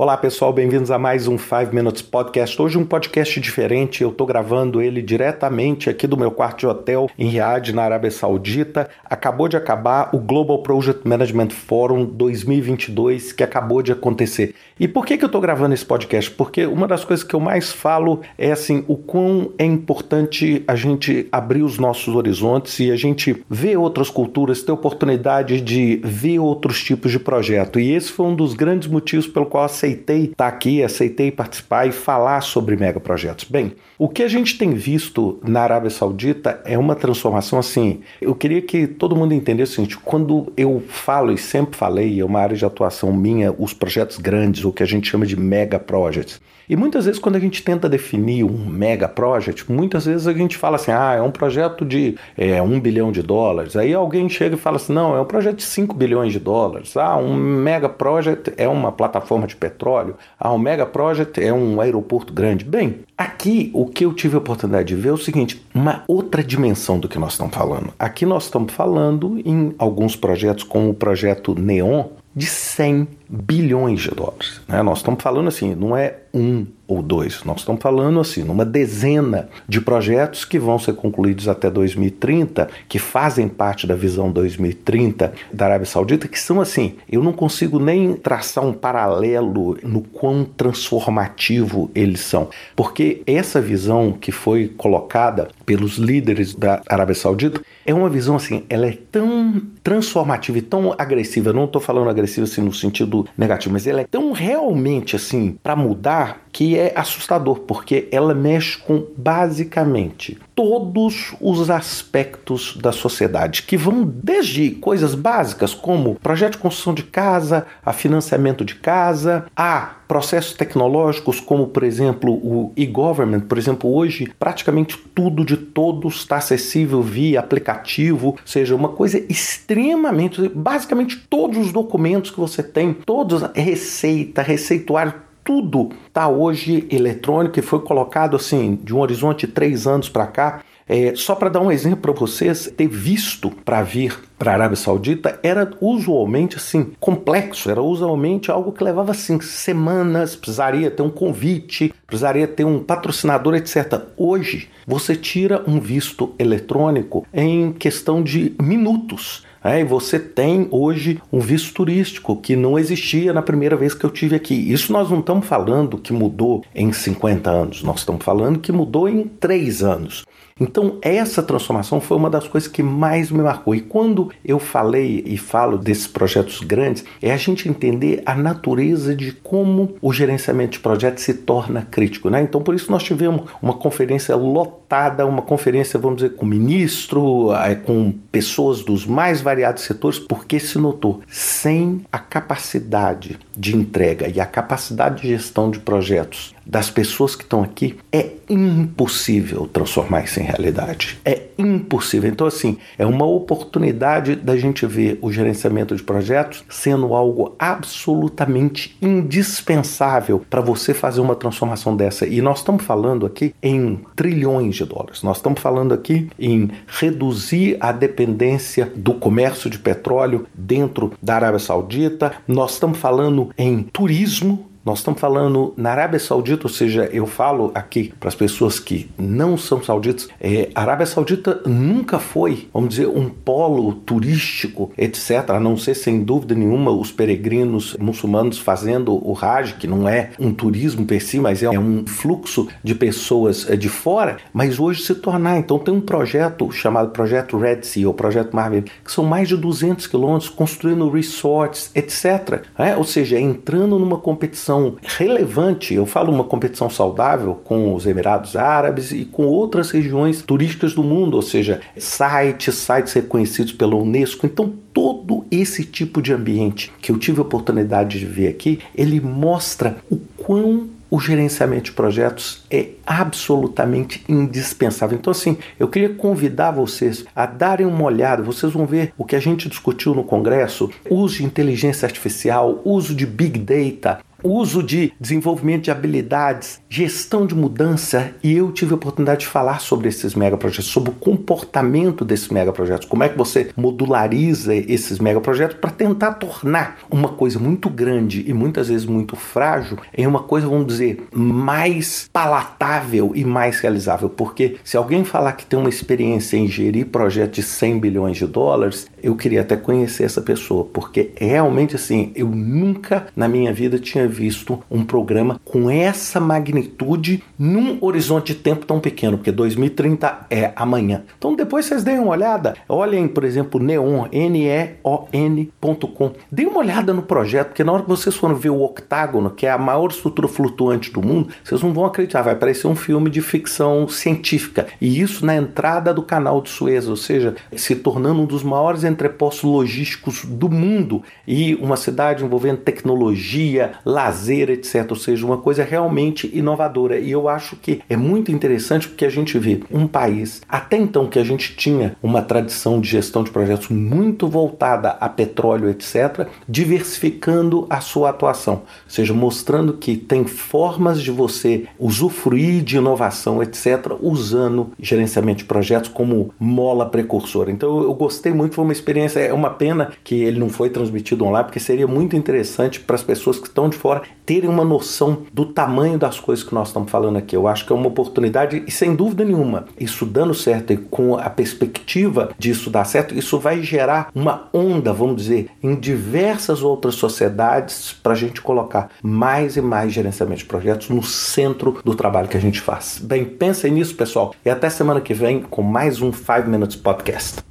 Olá pessoal, bem-vindos a mais um 5 Minutes Podcast. Hoje um podcast diferente, eu estou gravando ele diretamente aqui do meu quarto de hotel em Riad, na Arábia Saudita. Acabou de acabar o Global Project Management Forum 2022 que acabou de acontecer. E por que, que eu estou gravando esse podcast? Porque uma das coisas que eu mais falo é assim, o quão é importante a gente abrir os nossos horizontes e a gente ver outras culturas, ter oportunidade de ver outros tipos de projeto. E esse foi um dos grandes motivos pelo qual eu aceitei estar aqui, aceitei participar e falar sobre megaprojetos. Bem, o que a gente tem visto na Arábia Saudita é uma transformação assim. Eu queria que todo mundo entendesse o seguinte: quando eu falo e sempre falei, é uma área de atuação minha, os projetos grandes, o que a gente chama de mega projects. E muitas vezes, quando a gente tenta definir um mega project, muitas vezes a gente fala assim: ah, é um projeto de é, um bilhão de dólares. Aí alguém chega e fala assim: não, é um projeto de 5 bilhões de dólares. Ah, um mega project é uma plataforma de petróleo. Ah, um mega project é um aeroporto grande. Bem, aqui o que eu tive a oportunidade de ver é o seguinte: uma outra dimensão do que nós estamos falando. Aqui nós estamos falando em alguns projetos, como o projeto Neon, de 100 bilhões de dólares. Né? Nós estamos falando assim, não é um ou dois, nós estamos falando assim, numa dezena de projetos que vão ser concluídos até 2030, que fazem parte da visão 2030 da Arábia Saudita, que são assim, eu não consigo nem traçar um paralelo no quão transformativo eles são, porque essa visão que foi colocada pelos líderes da Arábia Saudita é uma visão assim, ela é tão transformativa e tão agressiva, eu não estou falando agressiva assim no sentido negativo, mas ela é tão realmente assim para mudar que é assustador, porque ela mexe com basicamente todos os aspectos da sociedade, que vão desde coisas básicas como projeto de construção de casa, a financiamento de casa, a processos tecnológicos como, por exemplo, o e-government, por exemplo, hoje praticamente tudo de todos está acessível via aplicativo, ou seja, uma coisa extremamente, basicamente todos os documentos que você tem, todos receita, receituário, tudo está hoje eletrônico e foi colocado assim de um horizonte de três anos para cá. É, só para dar um exemplo para vocês, ter visto para vir para a Arábia Saudita era usualmente assim complexo, era usualmente algo que levava assim semanas, precisaria ter um convite, precisaria ter um patrocinador, etc. Hoje você tira um visto eletrônico em questão de minutos. É, e você tem hoje um visto turístico que não existia na primeira vez que eu tive aqui. Isso nós não estamos falando que mudou em 50 anos, nós estamos falando que mudou em 3 anos. Então, essa transformação foi uma das coisas que mais me marcou. E quando eu falei e falo desses projetos grandes, é a gente entender a natureza de como o gerenciamento de projetos se torna crítico. Né? Então, por isso, nós tivemos uma conferência lotada, uma conferência, vamos dizer, com ministro, eh, com pessoas dos mais variados setores, porque se notou, sem a capacidade de entrega e a capacidade de gestão de projetos das pessoas que estão aqui, é impossível transformar isso em realidade. É impossível. Então, assim, é uma oportunidade da gente ver o gerenciamento de projetos sendo algo absolutamente indispensável para você fazer uma transformação dessa. E nós estamos falando aqui em trilhões de dólares. Nós estamos falando aqui em reduzir a dependência do comércio de petróleo dentro da Arábia Saudita. Nós estamos falando em turismo nós estamos falando na Arábia Saudita, ou seja, eu falo aqui para as pessoas que não são sauditas, é, a Arábia Saudita nunca foi, vamos dizer, um polo turístico, etc. A não ser, sem dúvida nenhuma, os peregrinos muçulmanos fazendo o Hajj, que não é um turismo per si, mas é um fluxo de pessoas é, de fora, mas hoje se tornar. Então tem um projeto chamado Projeto Red Sea, ou Projeto Mar Vermelho, que são mais de 200 quilômetros construindo resorts, etc. É? Ou seja, entrando numa competição competição relevante, eu falo uma competição saudável com os Emirados Árabes e com outras regiões turísticas do mundo, ou seja, sites, sites reconhecidos pela Unesco. Então, todo esse tipo de ambiente que eu tive a oportunidade de ver aqui, ele mostra o quão o gerenciamento de projetos é absolutamente indispensável. Então, assim, eu queria convidar vocês a darem uma olhada. Vocês vão ver o que a gente discutiu no Congresso: uso de inteligência artificial, uso de big data, uso de desenvolvimento de habilidades, gestão de mudança, e eu tive a oportunidade de falar sobre esses megaprojetos, sobre o comportamento desses megaprojetos, como é que você modulariza esses megaprojetos para tentar tornar uma coisa muito grande e muitas vezes muito frágil em uma coisa, vamos dizer, mais palatável e mais realizável. Porque se alguém falar que tem uma experiência em gerir projetos de 100 bilhões de dólares, eu queria até conhecer essa pessoa, porque realmente assim, eu nunca na minha vida tinha visto um programa com essa magnitude num horizonte de tempo tão pequeno, porque 2030 é amanhã. Então depois vocês deem uma olhada, olhem, por exemplo, Neon, N-E-O-N.com. Deem uma olhada no projeto, porque na hora que vocês forem ver o octágono, que é a maior estrutura flutuante do mundo, vocês não vão acreditar, vai parecer um filme de ficção científica. E isso na entrada do canal de Suez, ou seja, se tornando um dos maiores entrepostos logísticos do mundo e uma cidade envolvendo tecnologia, lazer, etc. Ou seja, uma coisa realmente inovadora. E eu acho que é muito interessante porque a gente vê um país, até então que a gente tinha uma tradição de gestão de projetos muito voltada a petróleo, etc., diversificando a sua atuação, ou seja, mostrando que tem formas de você usufruir de inovação, etc., usando gerenciamento de projetos como mola precursora. Então eu gostei muito, foi uma experiência, é uma pena que ele não foi transmitido online, porque seria muito interessante para as pessoas que estão de fora terem uma noção do tamanho das coisas que nós estamos falando aqui. Eu acho que é uma oportunidade e sem dúvida nenhuma, isso dando certo e com a perspectiva disso dar certo, isso vai gerar uma onda, vamos dizer, em diversas outras sociedades para a gente colocar mais e mais gerenciamento de projetos no centro do trabalho que a gente faz. Bem, pensem nisso, pessoal, e até semana que vem com mais um 5 Minutes Podcast.